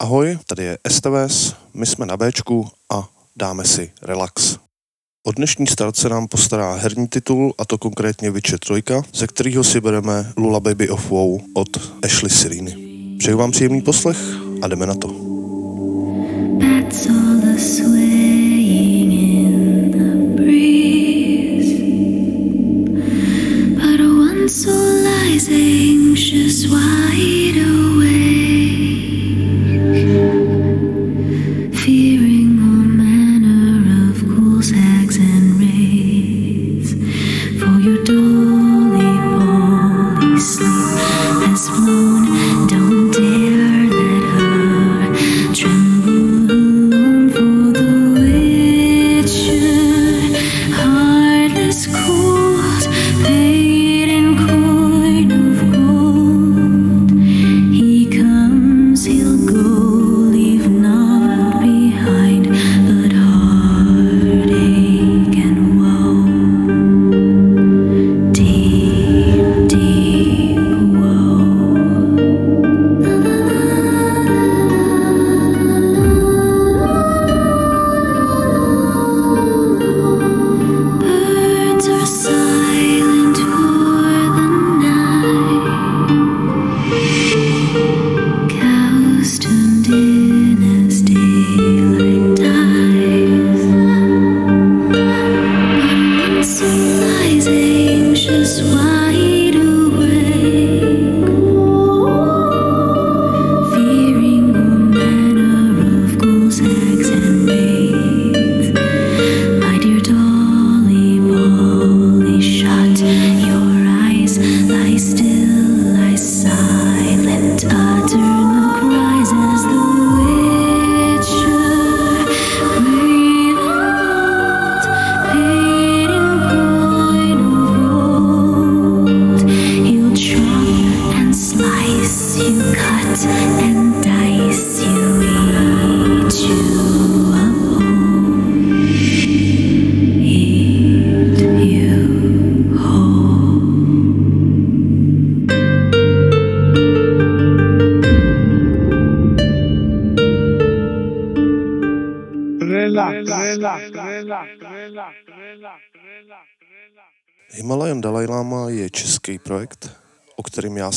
Ahoj, tady je STVS, my jsme na Bčku a dáme si relax. O dnešní start se nám postará herní titul, a to konkrétně Witcher 3, ze kterého si bereme Lula Baby of Wow od Ashley Siriny. Přeju vám příjemný poslech a jdeme na to. That's all the swaying in the breeze But one soul lies anxious wide awake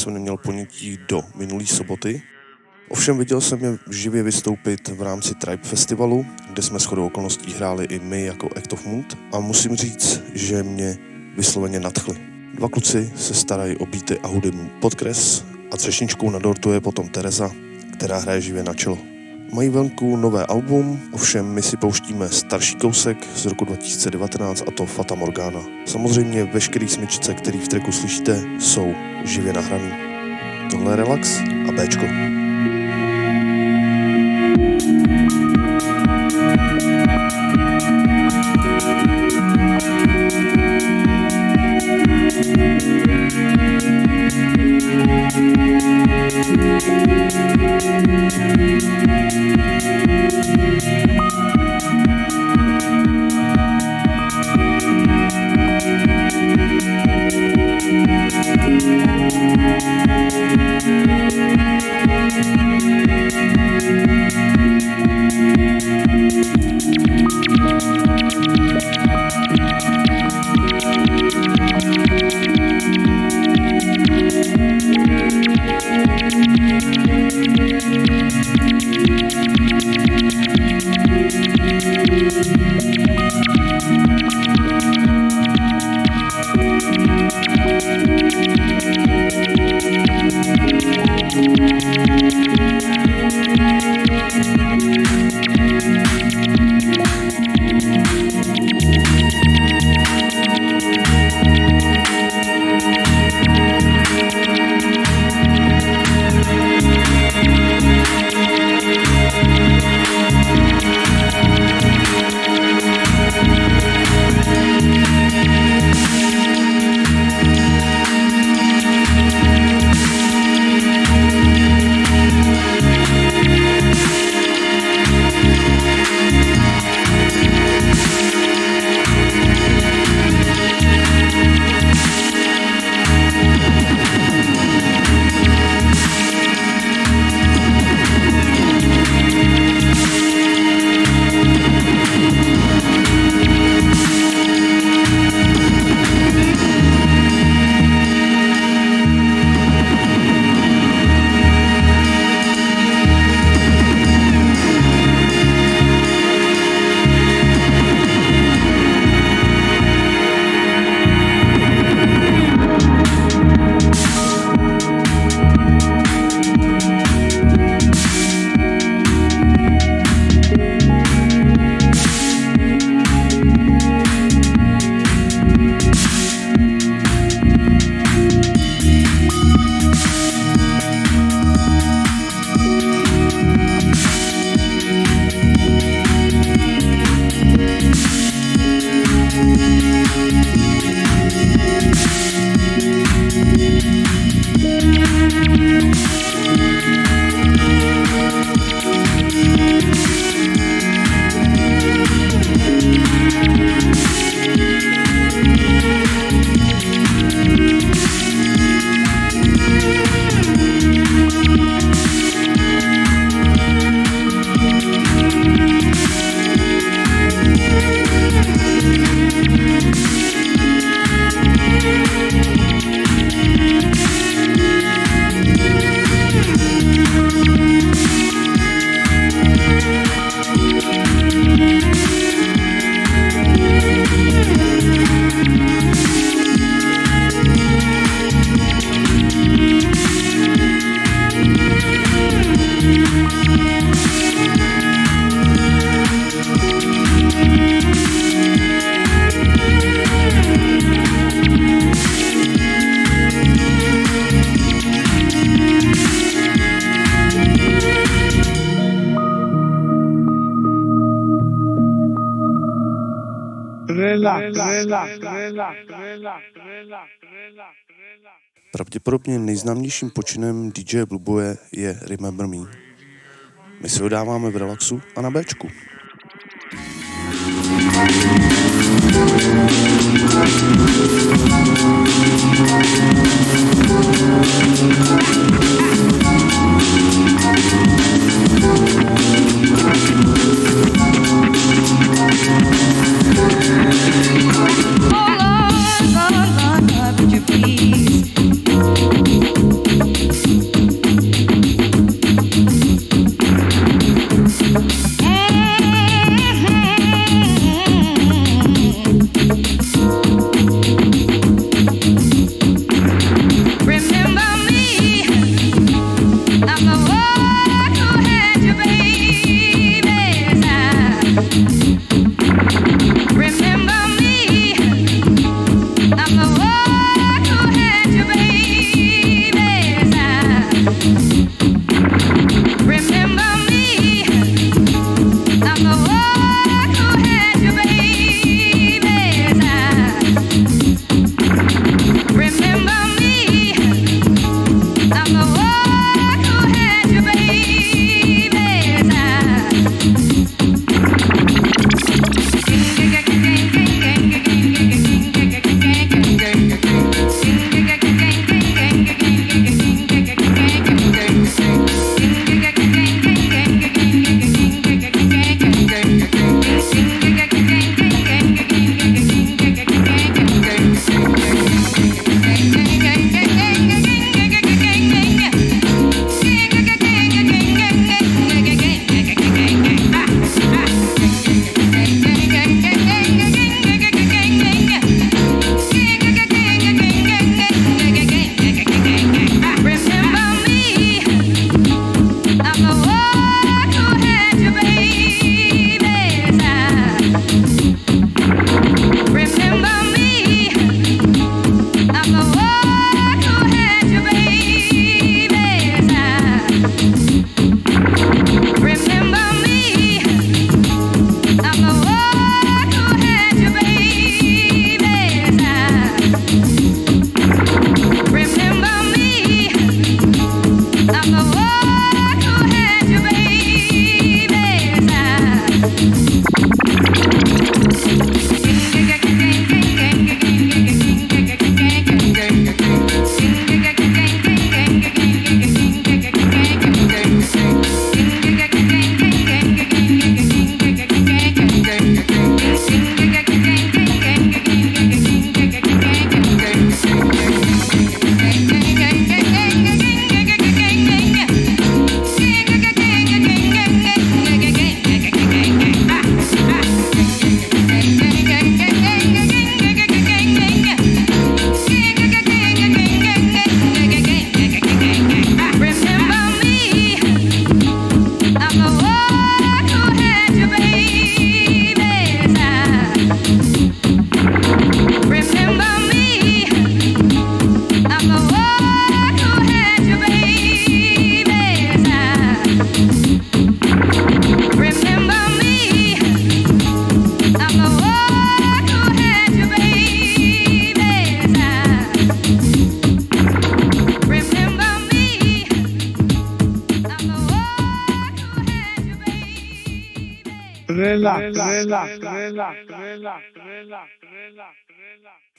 jsem neměl ponětí do minulé soboty. Ovšem viděl jsem je živě vystoupit v rámci Tribe Festivalu, kde jsme shodou okolností hráli i my jako Act of Mood a musím říct, že mě vysloveně nadchli. Dva kluci se starají o beaty a hudební podkres a třešničkou na dortu je potom Tereza, která hraje živě na čelo. Mají venku nové album, ovšem my si pouštíme starší kousek z roku 2019 a to Fata Morgana. Samozřejmě veškerý smyčce, který v treku slyšíte, jsou živě nahraný. Tohle je Relax a Bčko. Pravděpodobně nejznámějším počinem DJ Blueboye je Remember Me. My si ho dáváme v relaxu a na Bčku.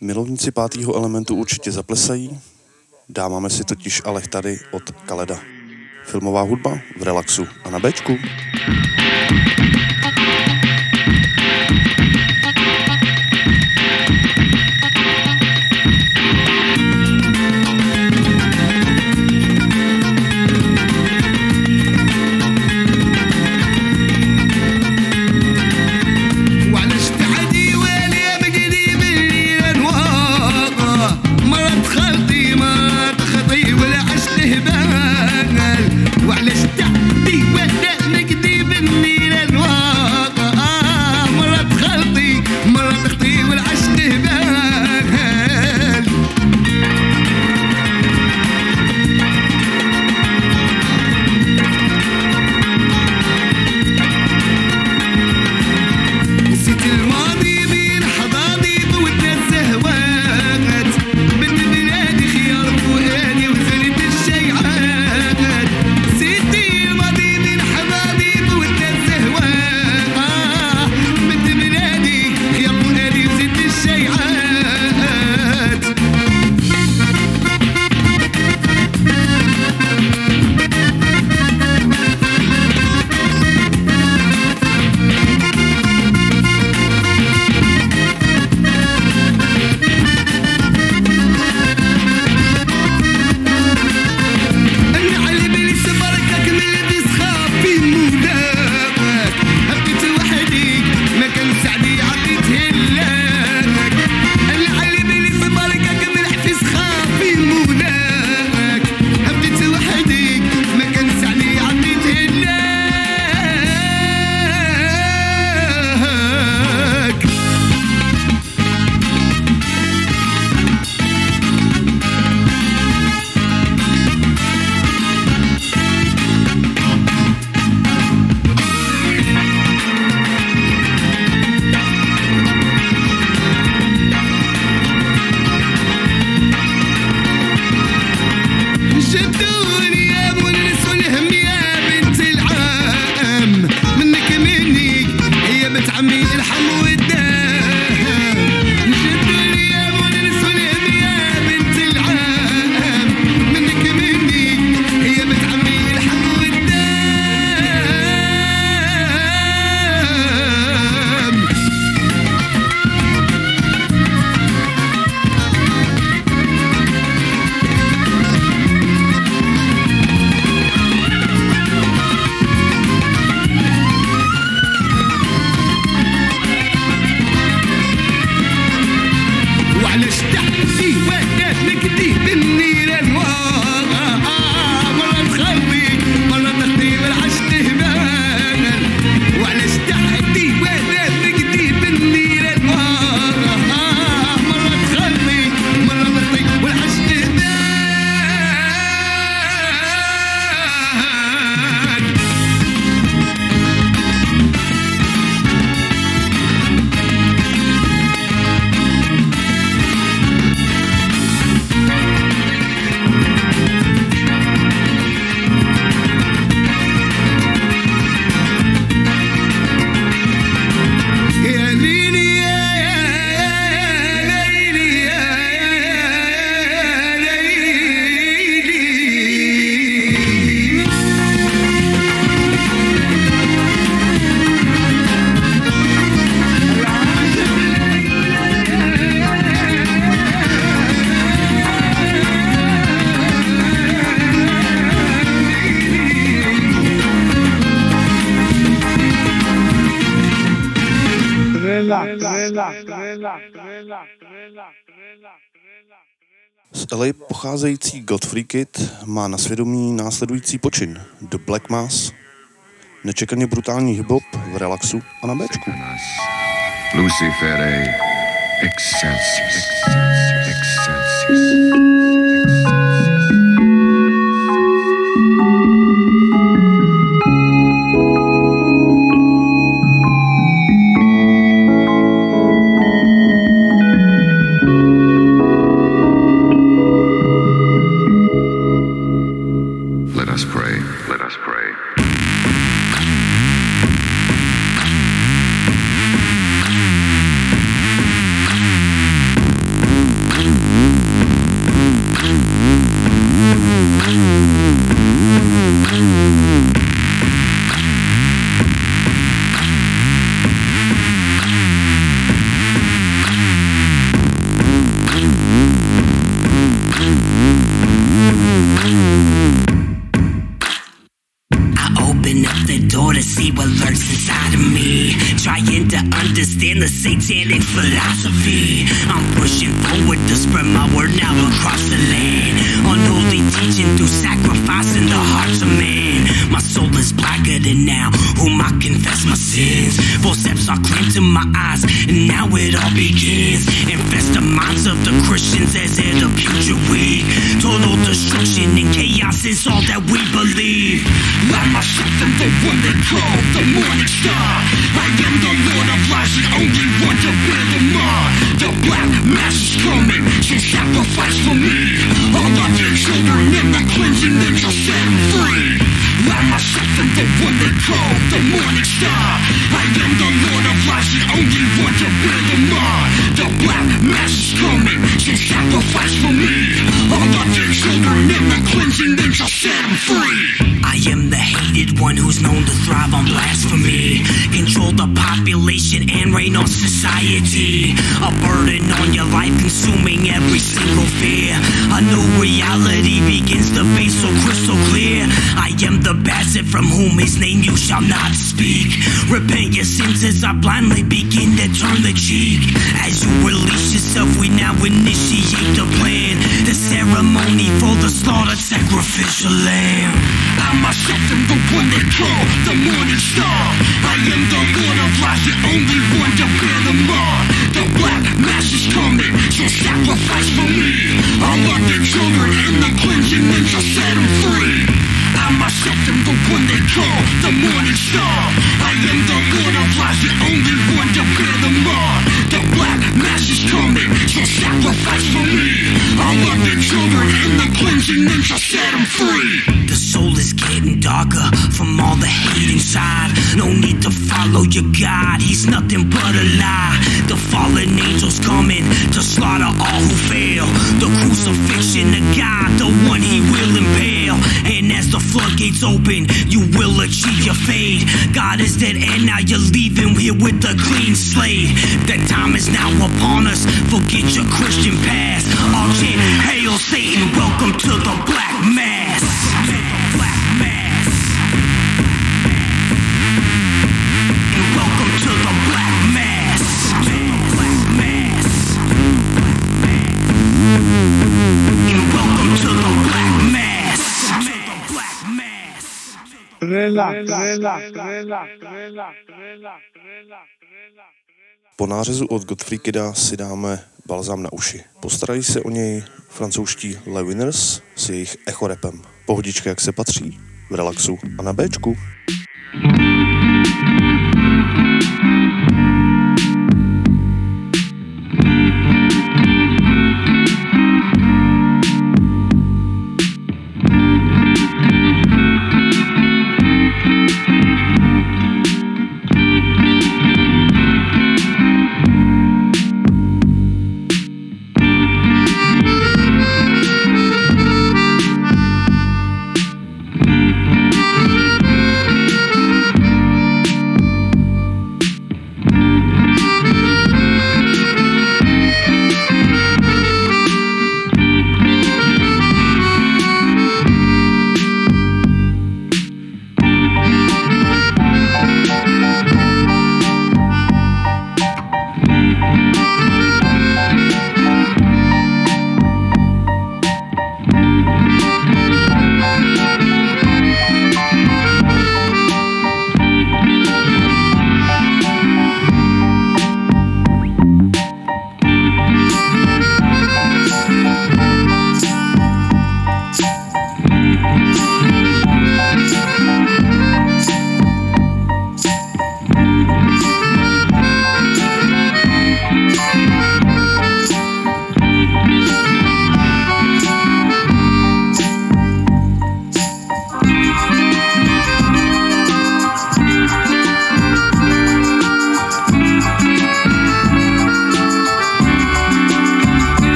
Milovníci pátého elementu určitě zaplesají, dáváme si totiž ale tady od Kaleda. Filmová hudba v relaxu a na bečku. thank you LA pocházející Godfrey Kid má na svědomí následující počin The Black Mass, nečekaně brutální hip v relaxu a na Bčku. Lucifer eh, excelsis, excelsis, excelsis. begin to understand the satanic philosophy. I'm pushing forward to spread my word now across the land. Unholy teaching through sacrificing the hearts of man soul is blacker than now. Whom I confess my sins. Four steps are cramped in my eyes, and now it all begins. Infest the minds of the Christians as in a future weak. Total destruction and chaos is all that we believe. Not myself am the one that call the morning star. I am the Lord of Lies, the only one to wear the mark. The black mass is coming, so sacrifice for me. All of your children in the cleansing, then you're set free. I'm a suffer for what they call the morning star. I am the lord of lies, the only one to bear the mar The black mass is coming, so sacrifice for me. All the things you'll the cleansing them shall set them free. I am the hated one who's known to thrive on blasphemy. Control the population and reign on society. A burden on your life consuming every single fear. A new reality begins to face so crystal clear. I am the the bastard from whom his name you shall not speak. Repent your sins as I blindly begin to turn the cheek. As you release yourself, we now initiate the plan, the ceremony for the slaughtered sacrificial lamb. I myself am the one they call the morning star. I am the Lord of life, the only one to bear the mark. The black mass is coming, so sacrifice for me. I'm like the children and the cleansing men you set them free. I myself am the one they call the morning star I am the lord of lies, the only one to bear the mark The black mass is coming, so sacrifice for me. I'll love the children in the cleansing and shall set them free getting darker from all the hate inside. No need to follow your God, he's nothing but a lie. The fallen angels coming to slaughter all who fail. The crucifixion of God, the one he will impale. And as the floodgates open, you will achieve your fate. God is dead, and now you're leaving here with a clean slate. That time is now upon us. Forget your Christian past. All chant, hail Satan, welcome to the black mass. Po nářezu od Gottfrieda si dáme balzám na uši. Postarají se o něj francouzští Leviners s jejich echorepem. Pohodička jak se patří, v relaxu a na Bčku. thank you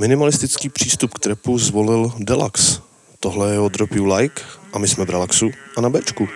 Minimalistický přístup k trepu zvolil Deluxe. Tohle je od Drop You Like a my jsme v Relaxu a na Bčku.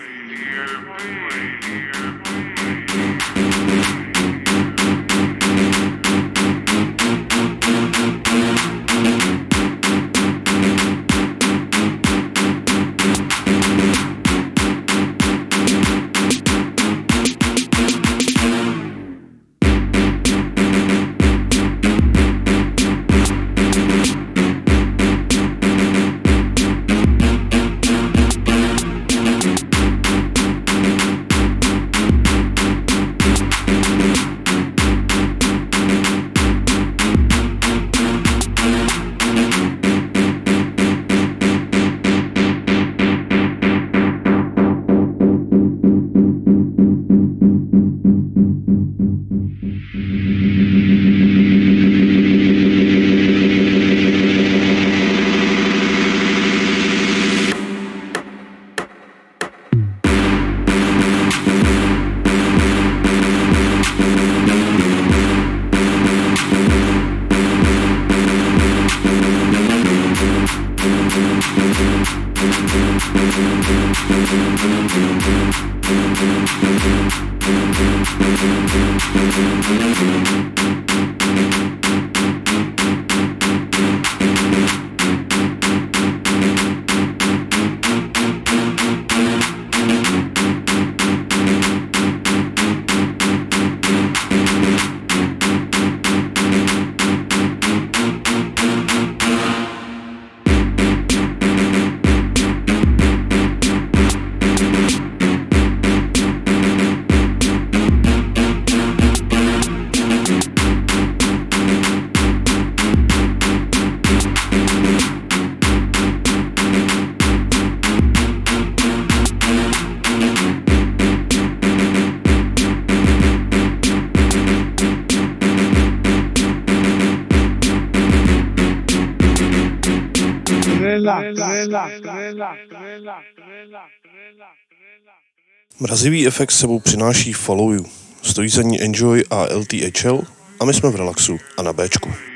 Mrazivý efekt sebou přináší Follow You. Stojí za ní Enjoy a LTHL a my jsme v relaxu a na Bčku.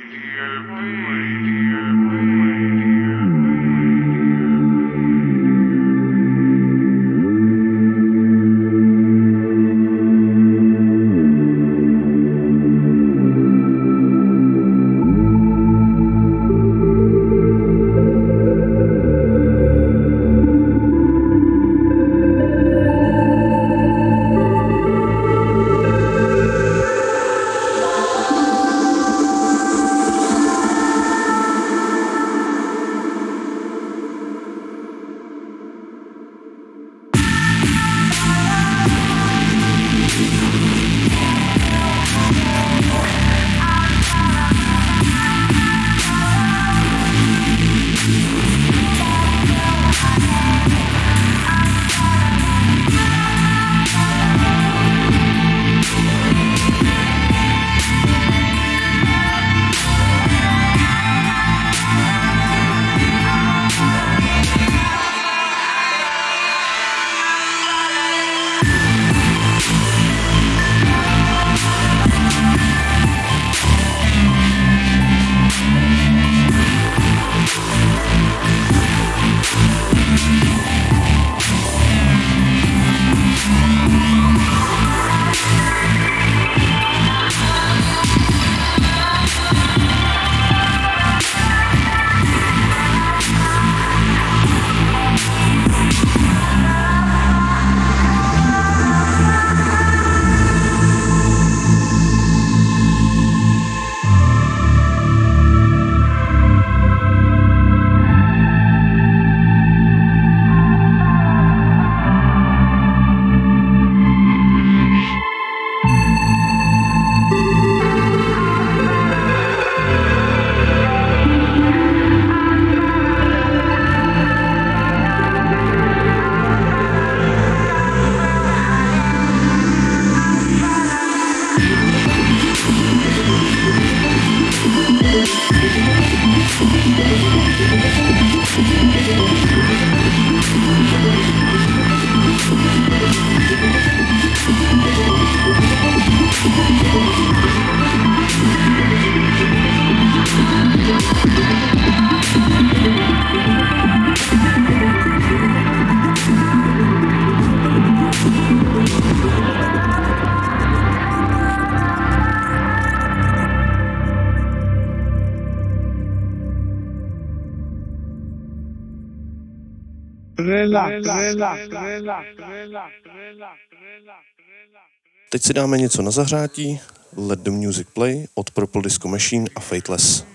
Teď si dáme něco na zahřátí, Let the Music Play od Purple Disco Machine a Fateless.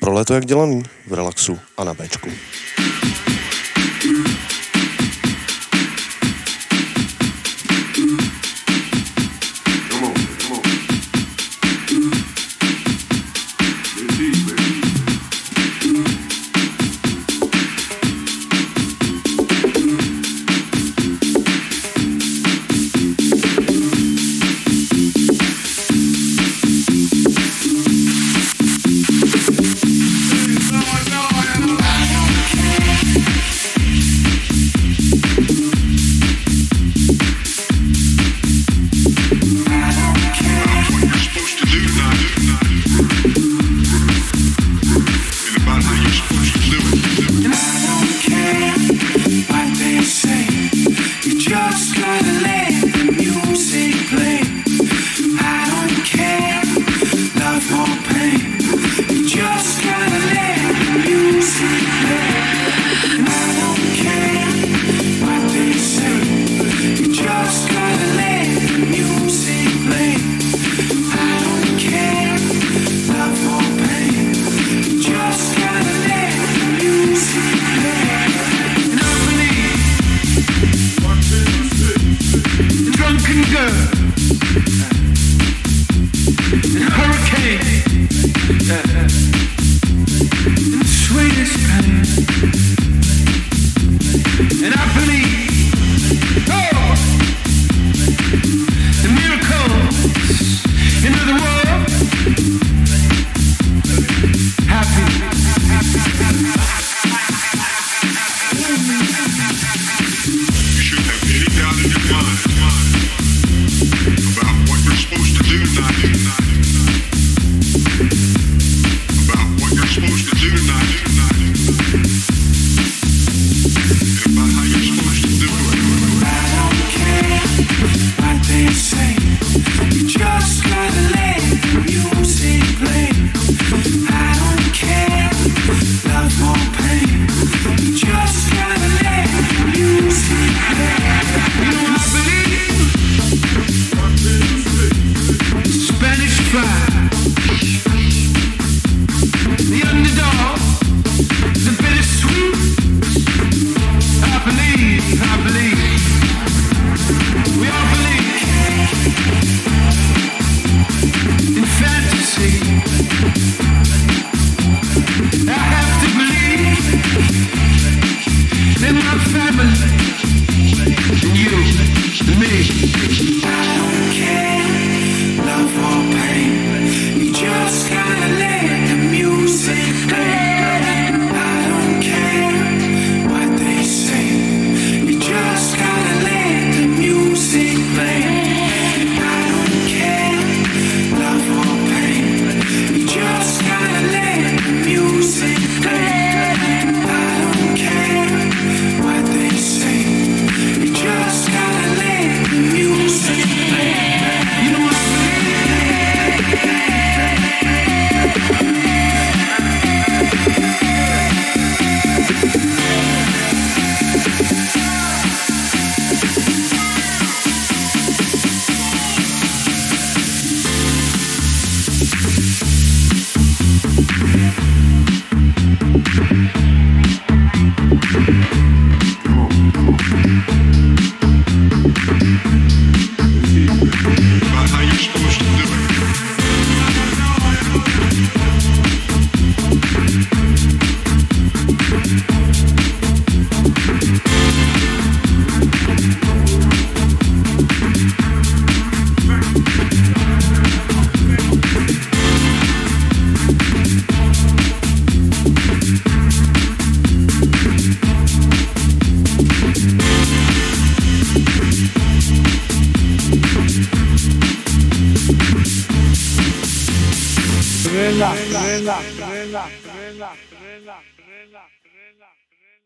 Pro léto jak dělaný, v relaxu a na Bčku.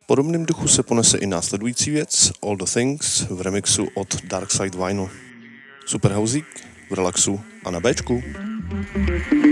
Podobném duchu se ponese i následující věc All the Things v remixu od Dark Side Vinyl. Super housík v relaxu a na Bčku. thank you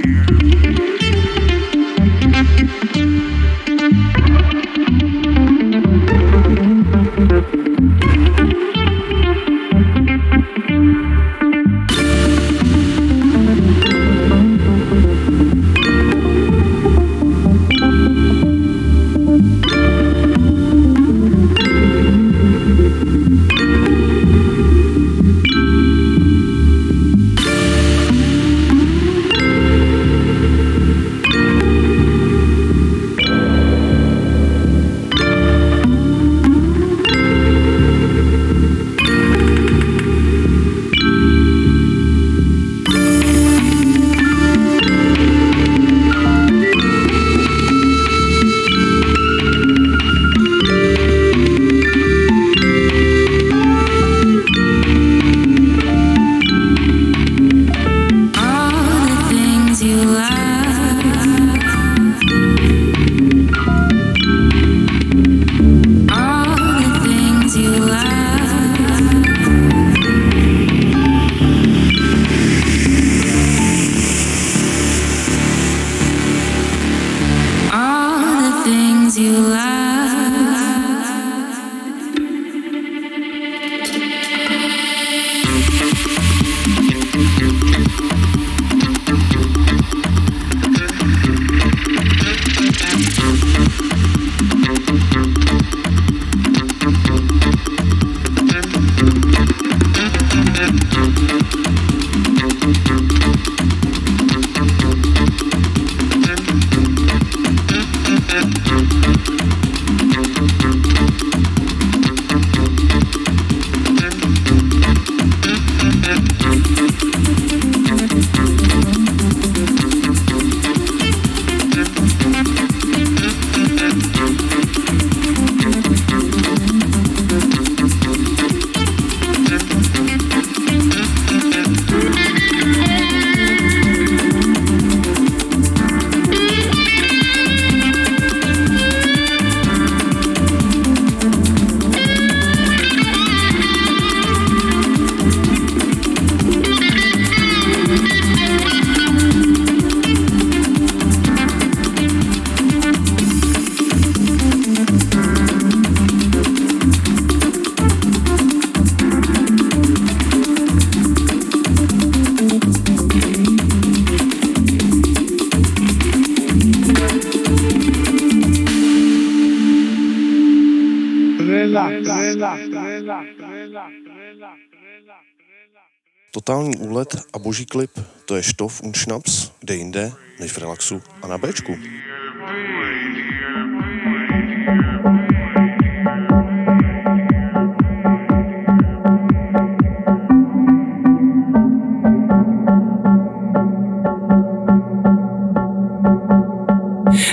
boží klip, to je Stoff und Schnaps, kde jinde, než v relaxu a na Bčku.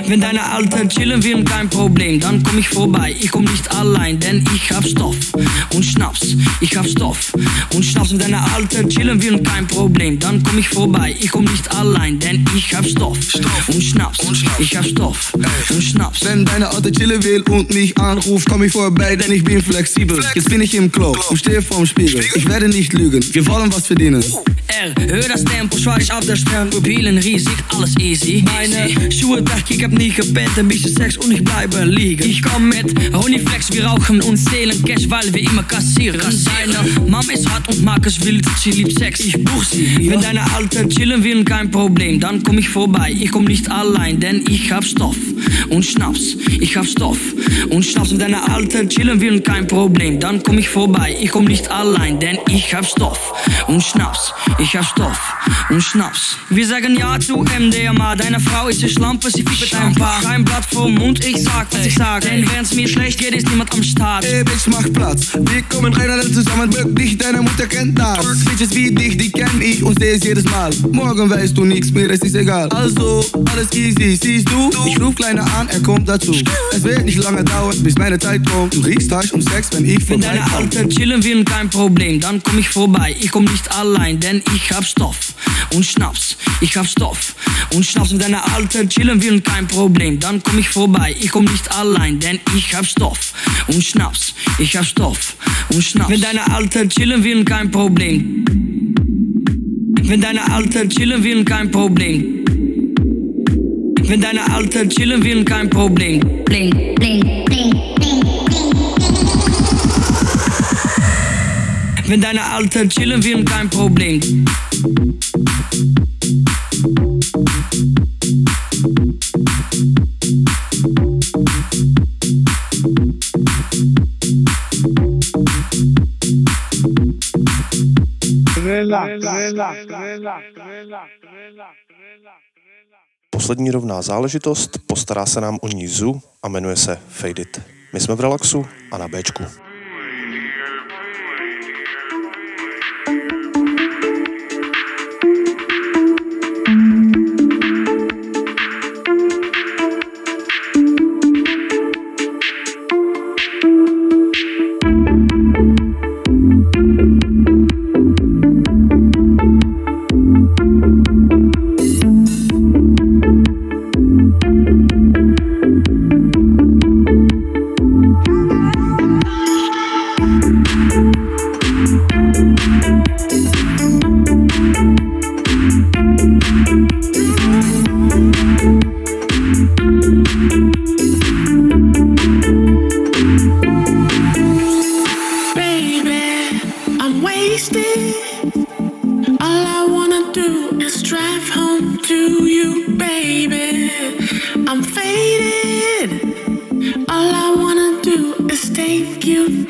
Wenn deine Alte chillen will, kein Problem, dann komm ich vorbei. Ich komm nicht allein, denn ich hab Stoff und Schnaps. Ich hab Stoff und Schnaps. Wenn deine Alte chillen will, kein Problem, dann komm ich vorbei. Ich komm nicht allein, denn ich hab Stoff, und, Schnaps. Ich hab Stoff und Schnaps. Wenn deine Alte chillen will und mich anruft, komm ich vorbei, denn ich bin flexibel. Jetzt bin ich im Club und stehe vorm Spiegel. Ich werde nicht lügen, wir wollen was verdienen. R, hör das Tempo, schwarz auf der Stirn. Pupillen riesig, alles easy. Meine Schuhe weg, ich hab nie gepennt, ein bisschen Sex und ich bleibe liegen. Ich komm mit Honeyflex, wir rauchen und zählen Cash, weil wir immer kassieren. Seine Mom ist hart und Markus will, sie liebt Sex, ich buch sie. Wenn deine Alte chillen will, kein Problem, dann komm ich vorbei. Ich komm nicht allein, denn ich hab Stoff und Schnaps. Ich hab Stoff und Schnaps. Wenn deine Alte chillen will, kein Problem, dann komm ich vorbei. Ich komm nicht allein, denn ich hab Stoff und Schnaps. Ich hab Stoff und Schnaps. Wir sagen ja zu MDMA, deine Frau ist eine Schlampe, sie fiebt ein paar. Kein Blatt vom Mund, ich sag, was ich sag. Denn wenn's mir schlecht geht, ist niemand am Start. Ey, Bitch, mach Platz. Wir kommen rein alle zusammen, wirklich, deine Mutter kennt das. Bitches wie dich, die kenn ich und seh es jedes Mal. Morgen weißt du nichts, mir ist es egal. Also, alles easy, siehst du? Ich ruf Kleiner an, er kommt dazu. Es wird nicht lange dauern, bis meine Zeit kommt. Du riechst Hasch und Sex, wenn ich Wenn deine. Alte chillen will, kein Problem, dann komm ich vorbei. Ich komm nicht allein, denn ich hab Stoff und Schnaps. Ich hab Stoff und Schnaps. Wenn deine Alte chillen will, kein Problem, dann komm ich vorbei. Ich komm nicht allein, denn ich hab Stoff und Schnaps. Ich hab Stoff und Schnaps. Wenn deine Alte chillen will, kein Problem. Wenn deine Alte chillen will, kein Problem. Wenn deine Alte chillen will, kein Problem. Bling, bling, bling. Wenn deine Alte chillen will, kein Problem. Poslední rovná záležitost, postará se nám o ní Zu a jmenuje se Fade It. My jsme v relaxu a na Bčku.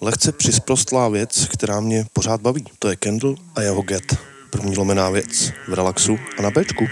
Lehce přisprostlá věc, která mě pořád baví. To je Kendall a jeho Get. První lomená věc v relaxu a na Bčku.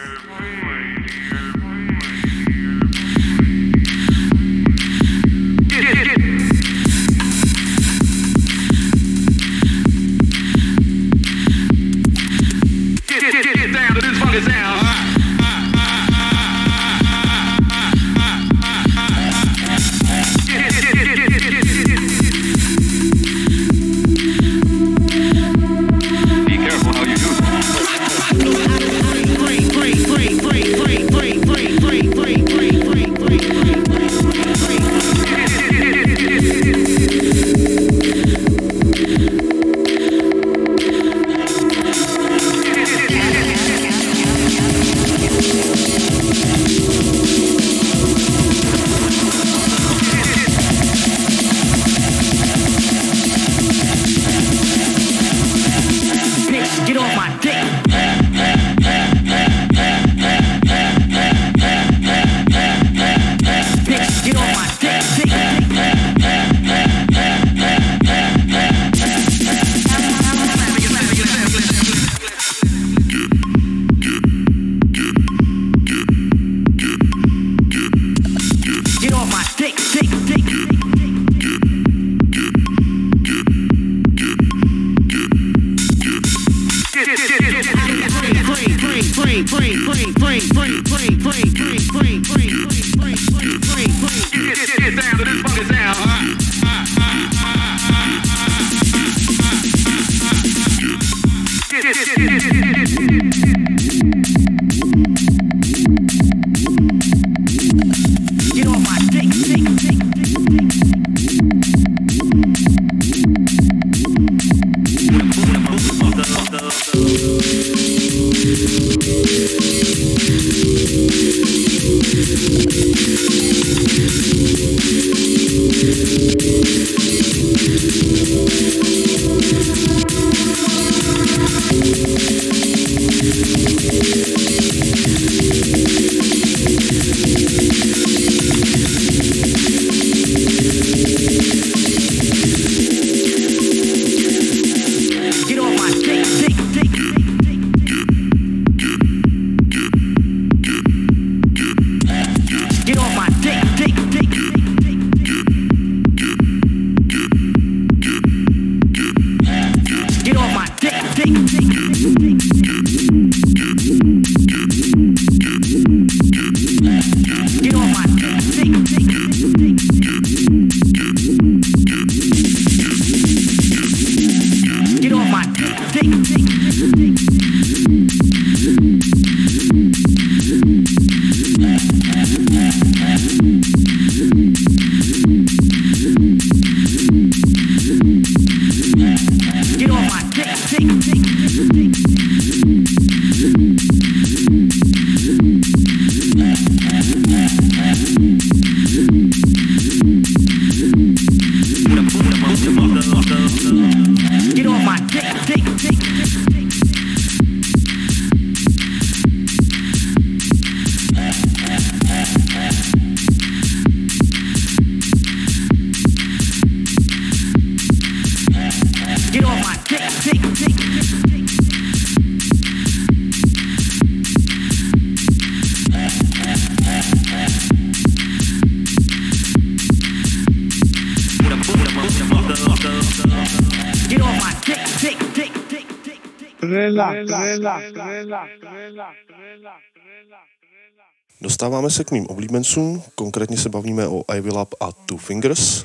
Dostáváme se k mým oblíbencům, konkrétně se bavíme o Ivy Lab a Two Fingers.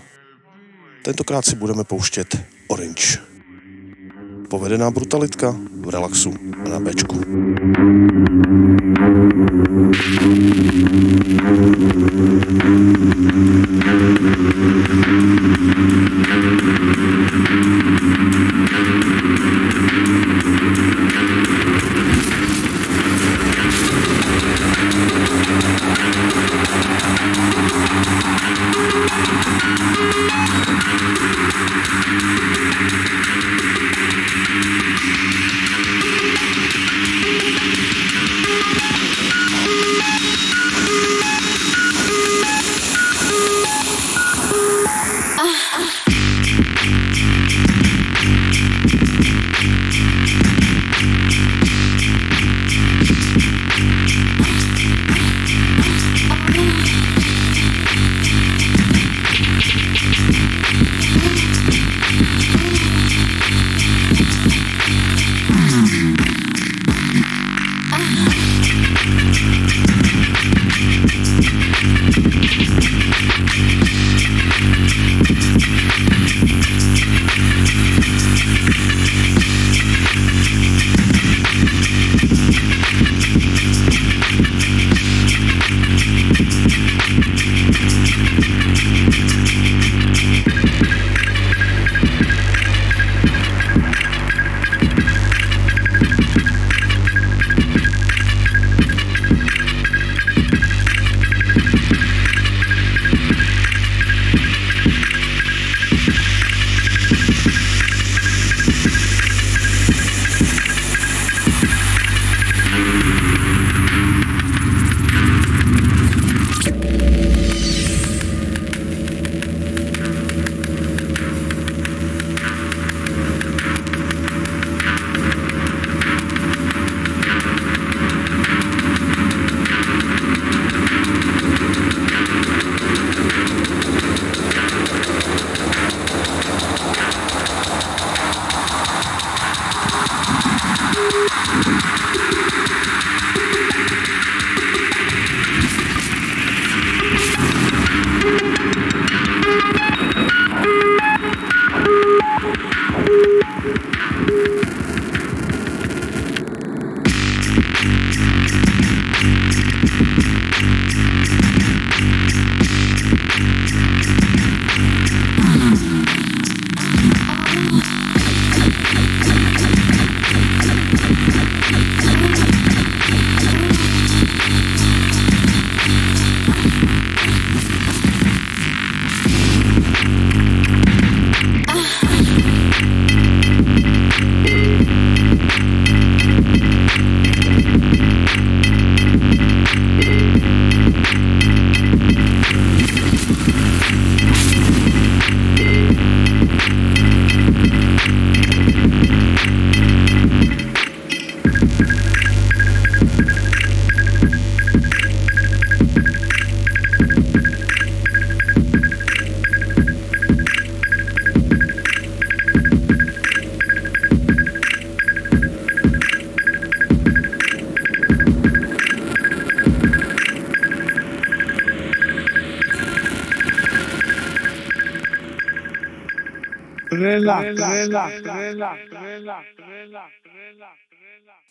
Tentokrát si budeme pouštět Orange. Povedená brutalitka v relaxu a na bečku.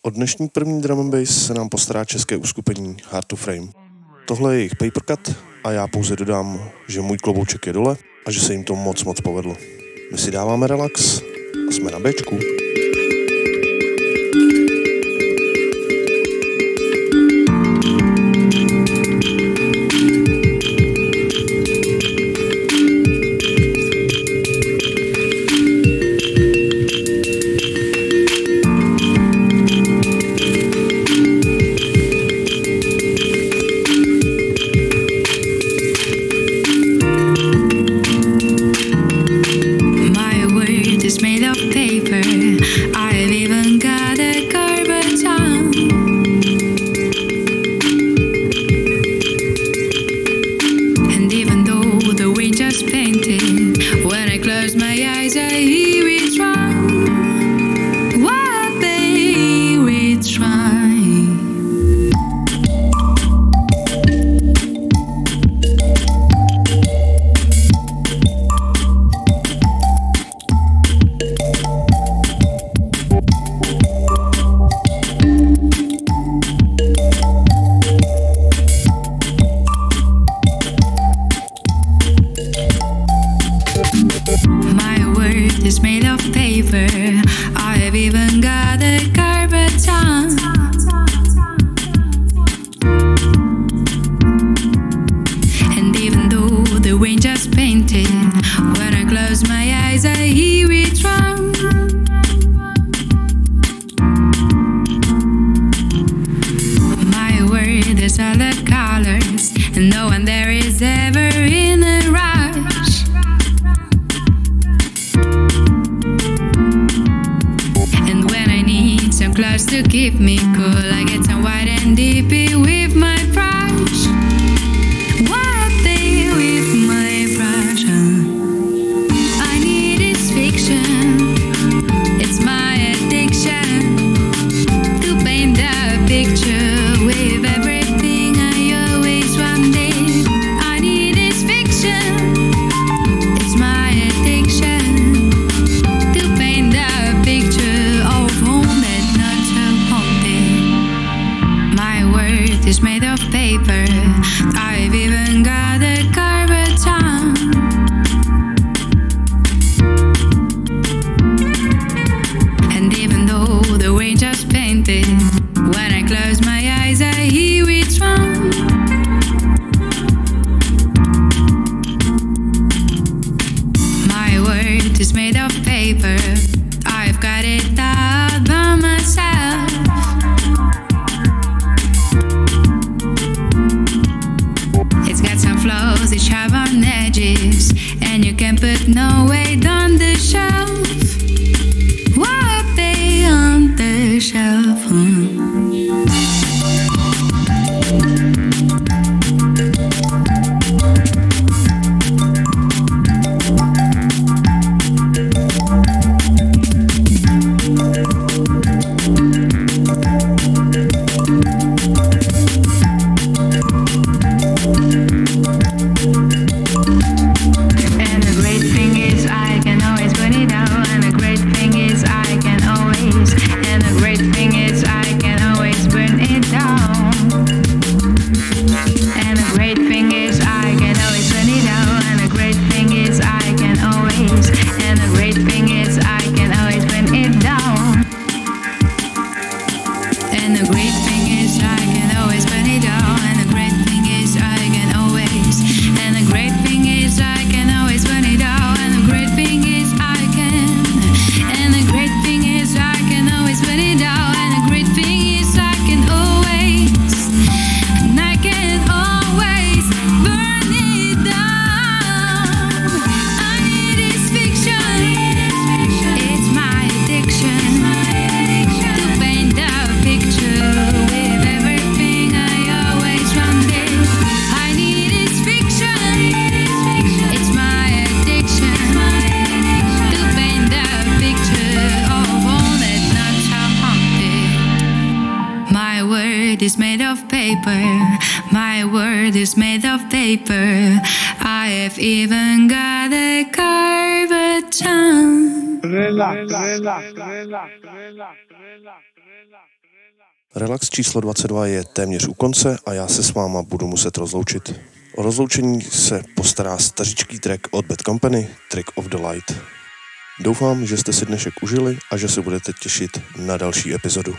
O dnešní první drum and bass se nám postará české uskupení Hard to Frame. Tohle je jejich papercut a já pouze dodám, že můj klobouček je dole a že se jim to moc moc povedlo. My si dáváme relax a jsme na bečku. paper. I have even got a carbaton. Relax, relax, číslo 22 je téměř u konce a já se s váma budu muset rozloučit. O rozloučení se postará staříčký track od Bad Company, Trick of the Light. Doufám, že jste si dnešek užili a že se budete těšit na další epizodu.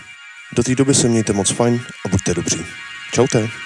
Do té doby se mějte moc fajn a buďte dobří. Čaute!